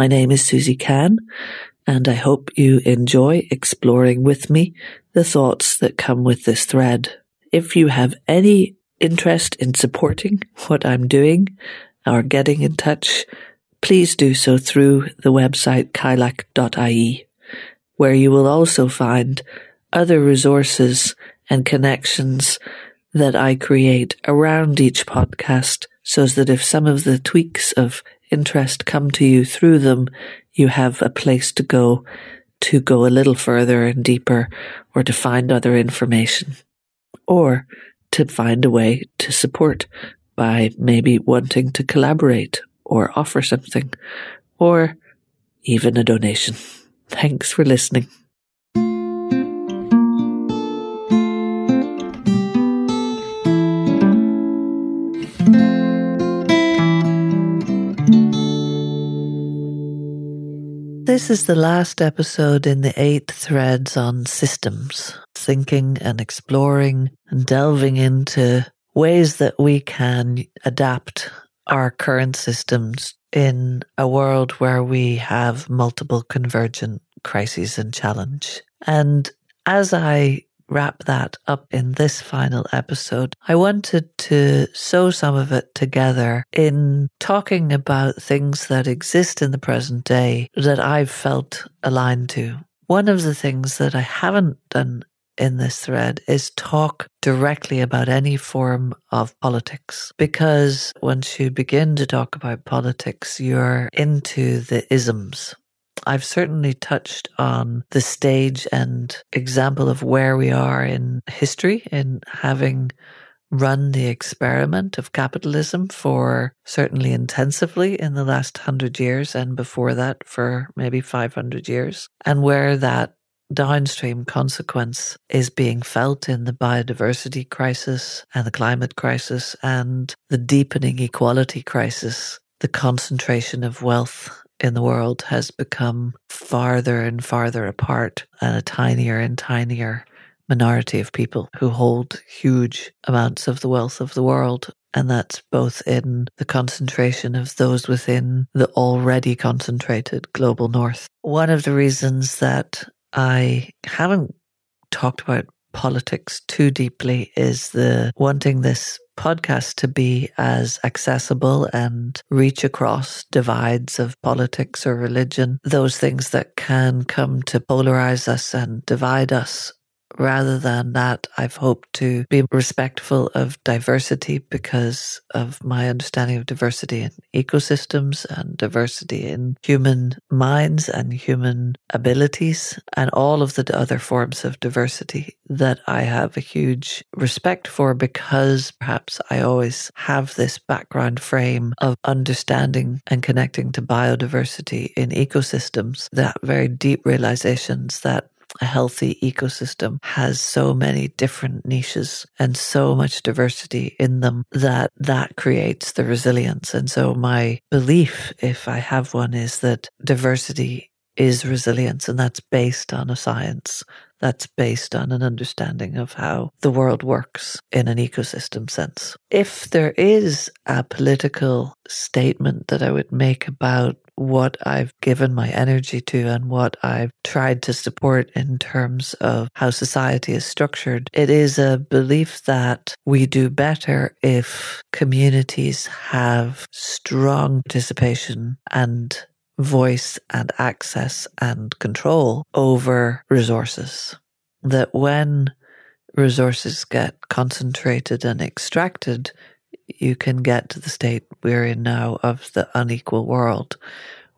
My name is Susie Can, and I hope you enjoy exploring with me the thoughts that come with this thread. If you have any interest in supporting what I'm doing or getting in touch, please do so through the website kylak.ie, where you will also find other resources and connections that I create around each podcast so that if some of the tweaks of interest come to you through them, you have a place to go to go a little further and deeper or to find other information or to find a way to support by maybe wanting to collaborate or offer something or even a donation. Thanks for listening. This is the last episode in the eight threads on systems, thinking and exploring and delving into ways that we can adapt our current systems in a world where we have multiple convergent crises and challenge. And as I wrap that up in this final episode, I wanted to sew some of it together in talking about things that exist in the present day that I've felt aligned to. One of the things that I haven't done in this thread is talk directly about any form of politics. Because once you begin to talk about politics, you're into the isms. I've certainly touched on the stage and example of where we are in history in having run the experiment of capitalism for certainly intensively in the last hundred years and before that for maybe 500 years and where that downstream consequence is being felt in the biodiversity crisis and the climate crisis and the deepening equality crisis, the concentration of wealth in the world has become farther and farther apart and a tinier and tinier minority of people who hold huge amounts of the wealth of the world. And that's both in the concentration of those within the already concentrated global north. One of the reasons that I haven't talked about politics too deeply is the wanting this podcast to be as accessible and reach across divides of politics or religion, those things that can come to polarize us and divide us rather than that, I've hoped to be respectful of diversity because of my understanding of diversity in ecosystems and diversity in human minds and human abilities and all of the other forms of diversity that I have a huge respect for because perhaps I always have this background frame of understanding and connecting to biodiversity in ecosystems, that very deep realizations that a healthy ecosystem has so many different niches and so much diversity in them that that creates the resilience. And so my belief, if I have one, is that diversity is resilience and that's based on a science that's based on an understanding of how the world works in an ecosystem sense. If there is a political statement that I would make about what I've given my energy to and what I've tried to support in terms of how society is structured. It is a belief that we do better if communities have strong participation and voice and access and control over resources. That when resources get concentrated and extracted, you can get to the state we're in now of the unequal world.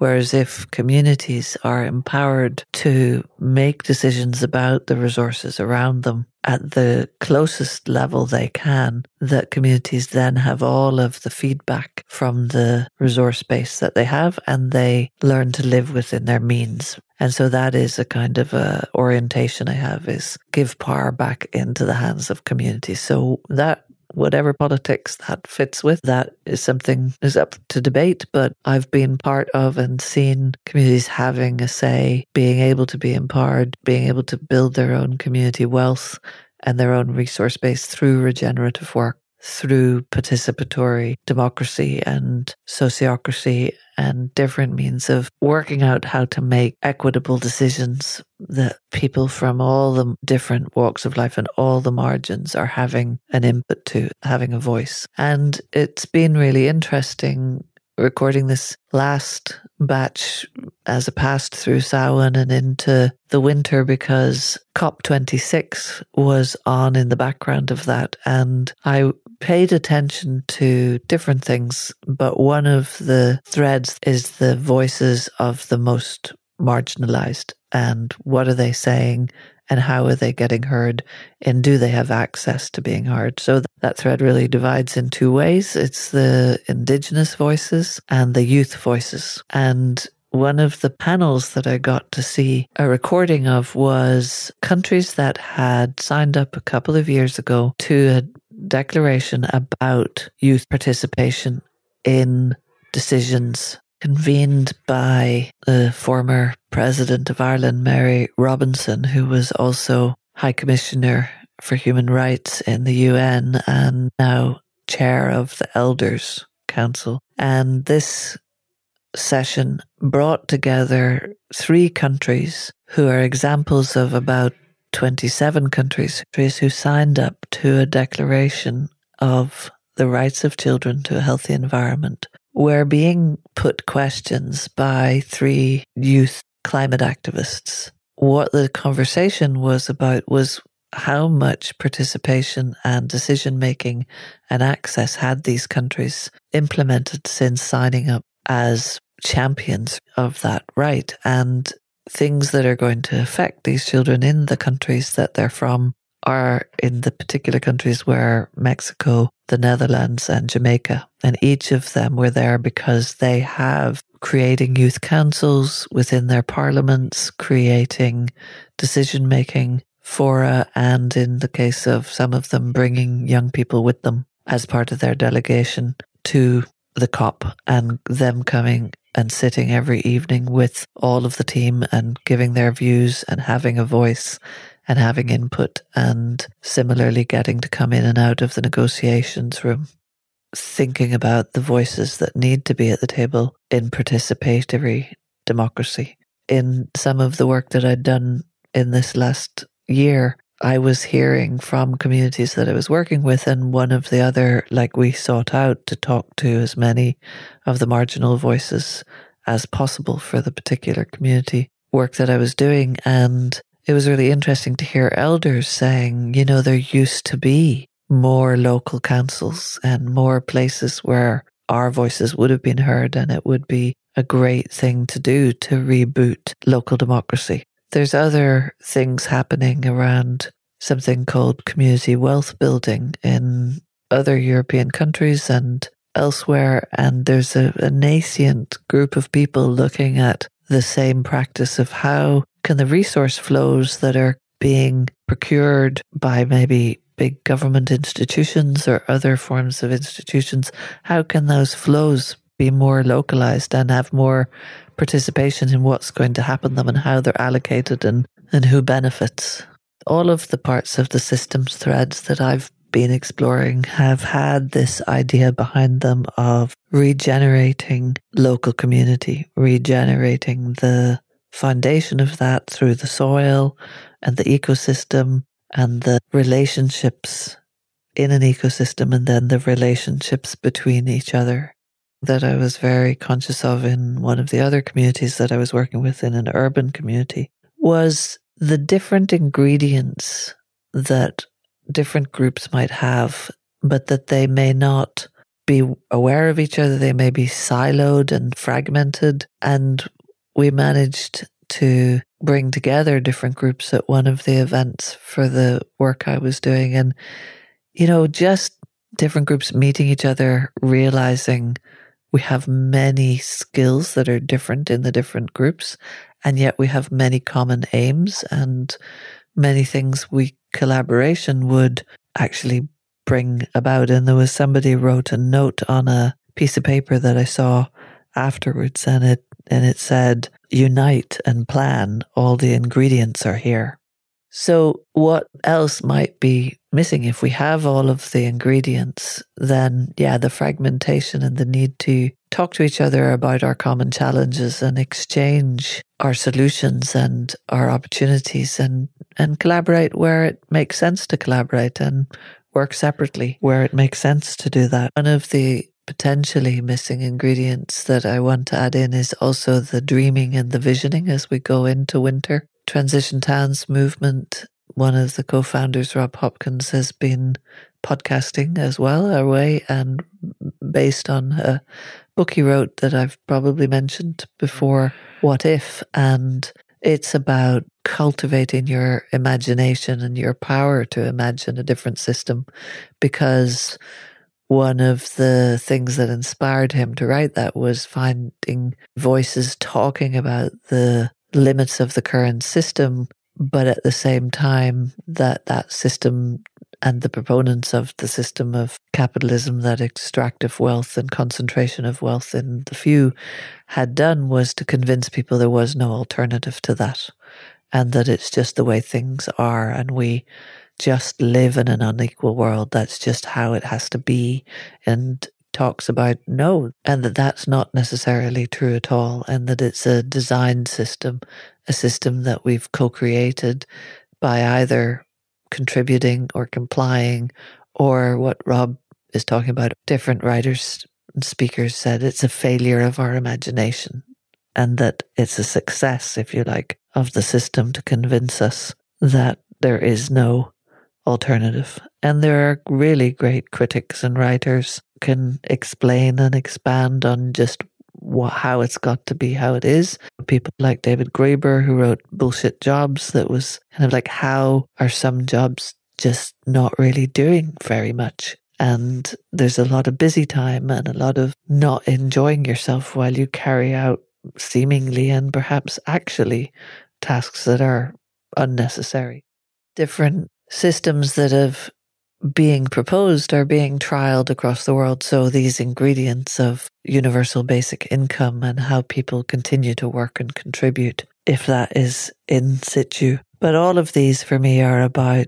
Whereas if communities are empowered to make decisions about the resources around them at the closest level they can, that communities then have all of the feedback from the resource base that they have and they learn to live within their means. And so that is a kind of a orientation I have is give power back into the hands of communities. So that whatever politics that fits with, that is something is up to debate. But I've been part of and seen communities having a say, being able to be empowered, being able to build their own community wealth and their own resource base through regenerative work, through participatory democracy and sociocracy and different means of working out how to make equitable decisions that people from all the different walks of life and all the margins are having an input to, having a voice. And it's been really interesting recording this last batch as it passed through Samhain and into the winter because COP26 was on in the background of that. And I paid attention to different things, but one of the threads is the voices of the most marginalized and what are they saying and how are they getting heard and do they have access to being heard? So that thread really divides in two ways. It's the indigenous voices and the youth voices. And one of the panels that I got to see a recording of was countries that had signed up a couple of years ago to declaration about youth participation in decisions convened by the former president of Ireland, Mary Robinson, who was also High Commissioner for Human Rights in the UN and now chair of the Elders Council. And this session brought together three countries who are examples of about 27 countries who signed up to a declaration of the rights of children to a healthy environment were being put questions by three youth climate activists. What the conversation was about was how much participation and decision making and access had these countries implemented since signing up as champions of that right and things that are going to affect these children in the countries that they're from are in the particular countries where Mexico, the Netherlands, and Jamaica. And each of them were there because they have creating youth councils within their parliaments, creating decision making fora, and in the case of some of them, bringing young people with them as part of their delegation to the COP and them coming and sitting every evening with all of the team and giving their views and having a voice and having input and similarly getting to come in and out of the negotiations room, thinking about the voices that need to be at the table in participatory democracy. In some of the work that I'd done in this last year, I was hearing from communities that I was working with, and one of the other, like we sought out to talk to as many of the marginal voices as possible for the particular community work that I was doing. And it was really interesting to hear elders saying, you know, there used to be more local councils and more places where our voices would have been heard, and it would be a great thing to do to reboot local democracy. There's other things happening around something called community wealth building in other European countries and elsewhere. And there's a, a nascent group of people looking at the same practice of how can the resource flows that are being procured by maybe big government institutions or other forms of institutions, how can those flows be more localized and have more participation in what's going to happen them and how they're allocated and, and who benefits? All of the parts of the systems threads that I've been exploring have had this idea behind them of regenerating local community, regenerating the foundation of that through the soil and the ecosystem and the relationships in an ecosystem and then the relationships between each other that I was very conscious of in one of the other communities that I was working with in an urban community was the different ingredients that different groups might have, but that they may not be aware of each other. They may be siloed and fragmented. And we managed to bring together different groups at one of the events for the work I was doing. And, you know, just different groups meeting each other, realizing we have many skills that are different in the different groups. And yet we have many common aims and many things we collaboration would actually bring about. And there was somebody wrote a note on a piece of paper that I saw afterwards and it and it said unite and plan all the ingredients are here so what else might be missing if we have all of the ingredients then yeah the fragmentation and the need to talk to each other about our common challenges and exchange our solutions and our opportunities and, and collaborate where it makes sense to collaborate and work separately where it makes sense to do that. One of the potentially missing ingredients that I want to add in is also the dreaming and the visioning as we go into winter. Transition Towns movement, one of the co founders, Rob Hopkins, has been podcasting as well, our way, and based on a book he wrote that I've probably mentioned before, What If? And it's about cultivating your imagination and your power to imagine a different system because one of the things that inspired him to write that was finding voices talking about the limits of the current system, but at the same time that that system and the proponents of the system of capitalism that extractive wealth and concentration of wealth in the few had done was to convince people there was no alternative to that and that it's just the way things are and we just live in an unequal world. That's just how it has to be. And talks about no, and that that's not necessarily true at all, and that it's a designed system, a system that we've co created by either contributing or complying, or what Rob is talking about. Different writers and speakers said it's a failure of our imagination, and that it's a success, if you like, of the system to convince us that there is no alternative. And there are really great critics and writers can explain and expand on just what, how it's got to be how it is. People like David Graeber, who wrote Bullshit Jobs, that was kind of like, how are some jobs just not really doing very much? And there's a lot of busy time and a lot of not enjoying yourself while you carry out seemingly and perhaps actually tasks that are unnecessary. Different systems that have being proposed are being trialed across the world. So these ingredients of universal basic income and how people continue to work and contribute, if that is in situ. But all of these for me are about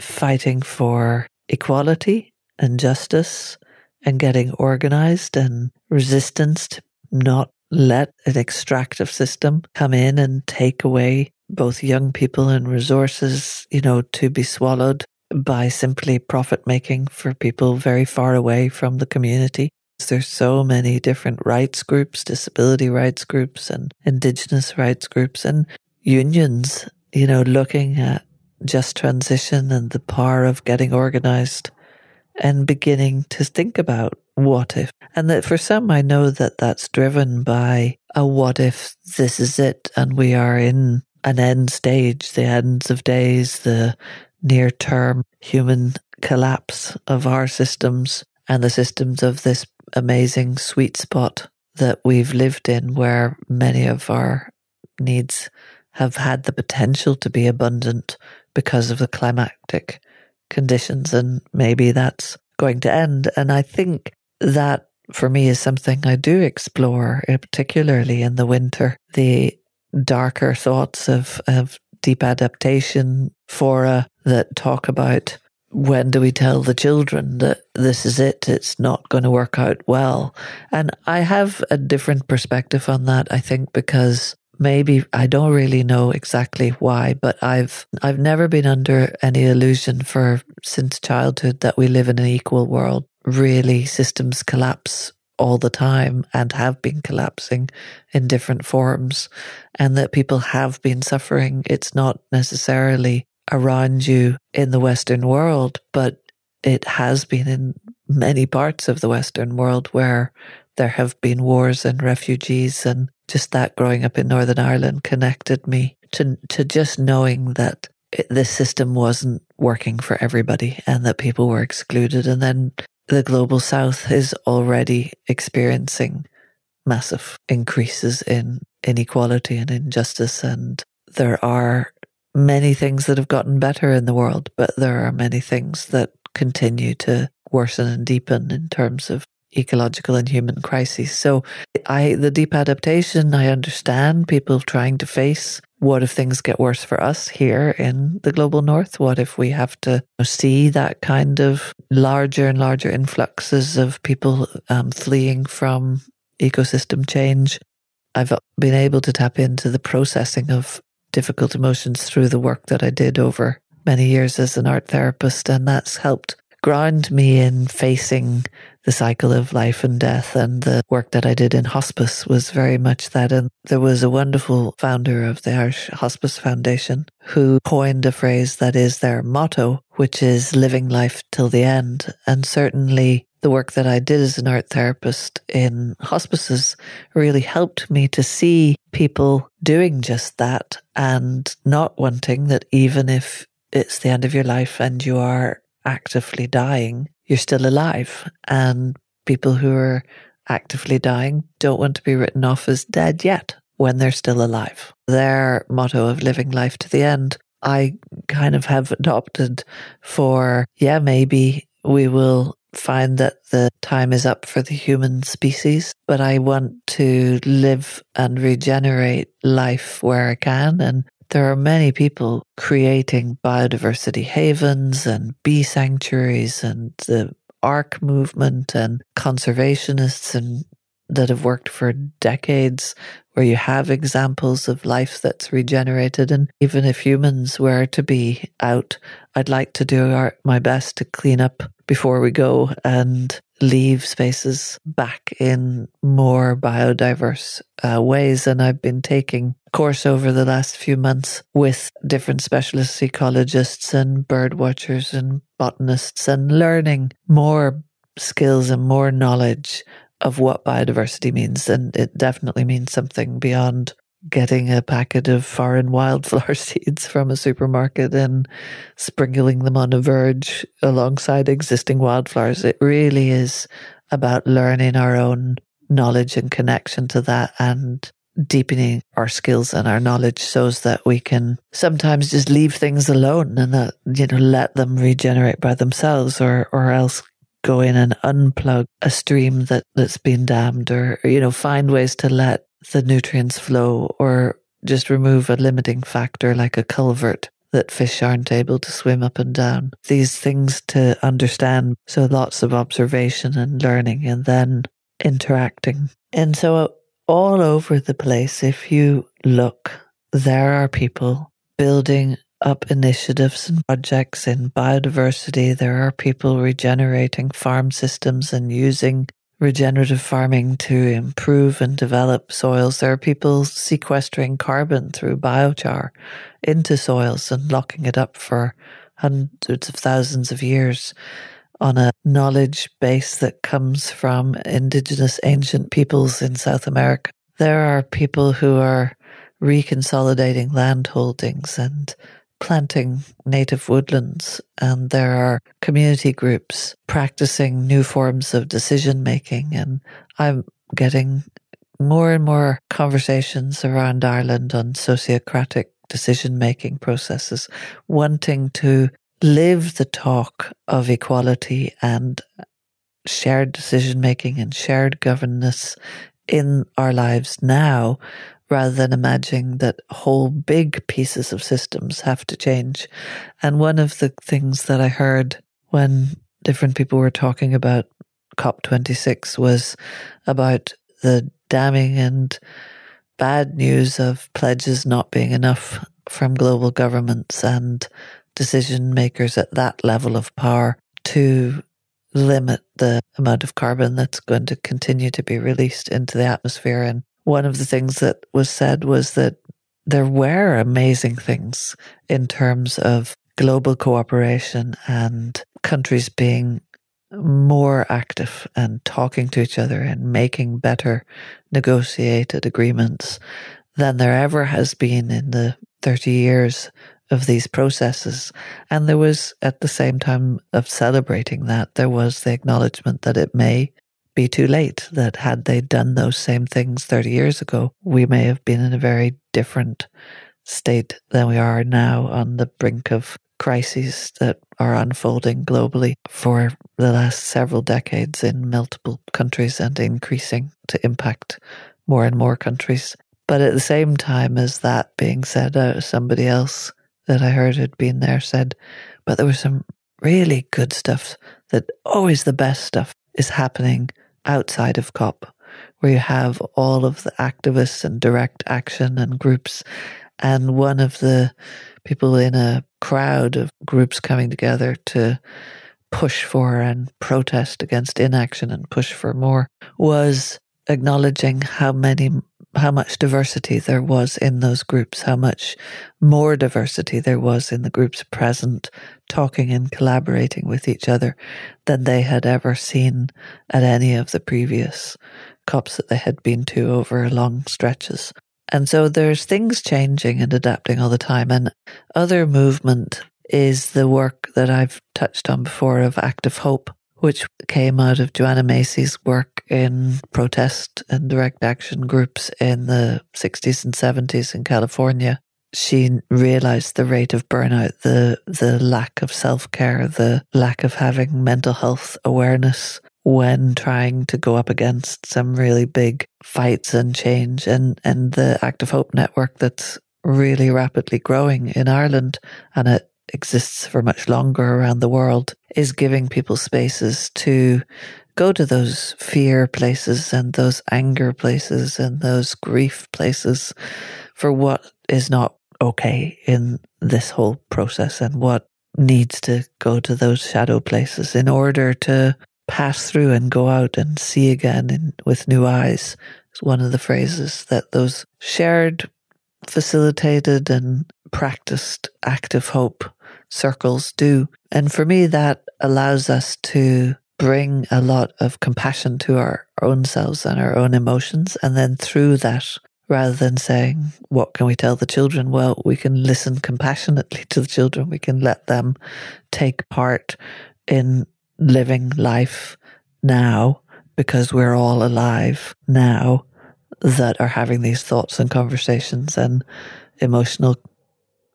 fighting for equality and justice and getting organized and resistance to not let an extractive system come in and take away both young people and resources, you know, to be swallowed by simply profit making for people very far away from the community. There's so many different rights groups, disability rights groups and indigenous rights groups and unions, you know, looking at just transition and the power of getting organized and beginning to think about what if. And that for some, I know that that's driven by a what if this is it and we are in an end stage, the ends of days, the near term human collapse of our systems and the systems of this amazing sweet spot that we've lived in, where many of our needs have had the potential to be abundant because of the climactic conditions. And maybe that's going to end. And I think that for me is something I do explore, uh, particularly in the winter. The darker thoughts of, of deep adaptation fora that talk about when do we tell the children that this is it, it's not going to work out well. And I have a different perspective on that, I think, because maybe I don't really know exactly why, but I've I've never been under any illusion for since childhood that we live in an equal world. Really systems collapse all the time and have been collapsing in different forms and that people have been suffering. It's not necessarily around you in the Western world, but it has been in many parts of the Western world where there have been wars and refugees and just that growing up in Northern Ireland connected me to, to just knowing that it, this system wasn't working for everybody and that people were excluded. And then the global south is already experiencing massive increases in inequality and injustice. And there are many things that have gotten better in the world, but there are many things that continue to worsen and deepen in terms of ecological and human crises. So I the deep adaptation, I understand people trying to face what if things get worse for us here in the global north? What if we have to see that kind of larger and larger influxes of people um, fleeing from ecosystem change. I've been able to tap into the processing of difficult emotions through the work that I did over many years as an art therapist, and that's helped ground me in facing the cycle of life and death. And the work that I did in hospice was very much that. And there was a wonderful founder of the Irish Hospice Foundation who coined a phrase that is their motto, which is living life till the end. And certainly the work that I did as an art therapist in hospices really helped me to see people doing just that and not wanting that even if it's the end of your life and you are actively dying, you're still alive. And people who are actively dying don't want to be written off as dead yet when they're still alive. Their motto of living life to the end, I kind of have adopted for, yeah, maybe we will find that the time is up for the human species, but I want to live and regenerate life where I can. And there are many people creating biodiversity havens and bee sanctuaries and the ARC movement and conservationists and that have worked for decades where you have examples of life that's regenerated. And even if humans were to be out, I'd like to do our, my best to clean up before we go and leave spaces back in more biodiverse uh, ways. And I've been taking course over the last few months with different specialist ecologists and bird watchers and botanists and learning more skills and more knowledge of what biodiversity means. And it definitely means something beyond getting a packet of foreign wildflower seeds from a supermarket and sprinkling them on a verge alongside existing wildflowers. It really is about learning our own knowledge and connection to that and deepening our skills and our knowledge so that we can sometimes just leave things alone and you know let them regenerate by themselves or or else go in and unplug a stream that that's been dammed or, you know find ways to let the nutrients flow or just remove a limiting factor like a culvert that fish aren't able to swim up and down. These things to understand. So lots of observation and learning and then interacting. And so all over the place, if you look, there are people building up initiatives and projects in biodiversity. There are people regenerating farm systems and using regenerative farming to improve and develop soils. There are people sequestering carbon through biochar into soils and locking it up for hundreds of thousands of years on a knowledge base that comes from indigenous ancient peoples in South America. There are people who are reconsolidating land holdings and planting native woodlands, and there are community groups practicing new forms of decision making. And I'm getting more and more conversations around Ireland on sociocratic decision making processes, wanting to live the talk of equality and shared decision making and shared governance in our lives now rather than imagining that whole big pieces of systems have to change. And one of the things that I heard when different people were talking about COP26 was about the damning and bad news of pledges not being enough from global governments and decision makers at that level of power to limit the amount of carbon that's going to continue to be released into the atmosphere. And one of the things that was said was that there were amazing things in terms of global cooperation and countries being more active and talking to each other and making better negotiated agreements than there ever has been in the 30 years of these processes. And there was, at the same time of celebrating that, there was the acknowledgement that it may be too late, that had they done those same things 30 years ago, we may have been in a very different state than we are now on the brink of crises that are unfolding globally for the last several decades in multiple countries and increasing to impact more and more countries. But at the same time as that being said, uh, somebody else that I heard had been there said, but there was some really good stuff that always the best stuff is happening outside of COP, where you have all of the activists and direct action and groups, and one of the people in a crowd of groups coming together to push for and protest against inaction and push for more was acknowledging how many how much diversity there was in those groups, how much more diversity there was in the groups present, talking and collaborating with each other than they had ever seen at any of the previous COPs that they had been to over long stretches. And so there's things changing and adapting all the time. And other movement is the work that I've touched on before of active hope, which came out of Joanna Macy's work in protest and direct action groups in the 60s and 70s in California. She realized the rate of burnout, the, the lack of self care, the lack of having mental health awareness when trying to go up against some really big fights and change and, and the Active Hope network that's really rapidly growing in Ireland and it exists for much longer around the world is giving people spaces to go to those fear places and those anger places and those grief places for what is not okay in this whole process and what needs to go to those shadow places in order to pass through and go out and see again in, with new eyes. It's one of the phrases that those shared, facilitated, and practiced active hope circles do. And for me, that allows us to bring a lot of compassion to our own selves and our own emotions. And then through that, rather than saying, What can we tell the children? Well, we can listen compassionately to the children. We can let them take part in living life now because we're all alive now that are having these thoughts and conversations and emotional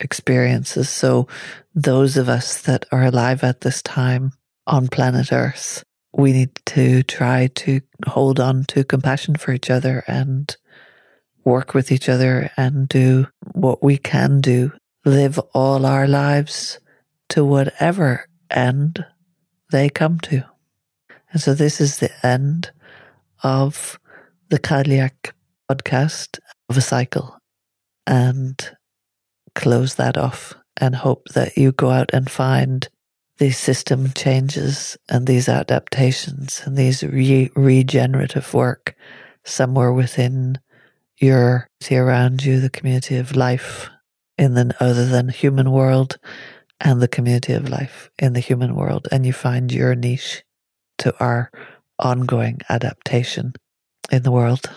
experiences. So those of us that are alive at this time on planet Earth, we need to try to hold on to compassion for each other and work with each other and do what we can do. Live all our lives to whatever end they come to. And so this is the end of the Cailleach podcast of a cycle. And close that off and hope that you go out and find these system changes and these adaptations and these re- regenerative work somewhere within your see around you the community of life in the other than human world and the community of life in the human world. And you find your niche to our ongoing adaptation in the world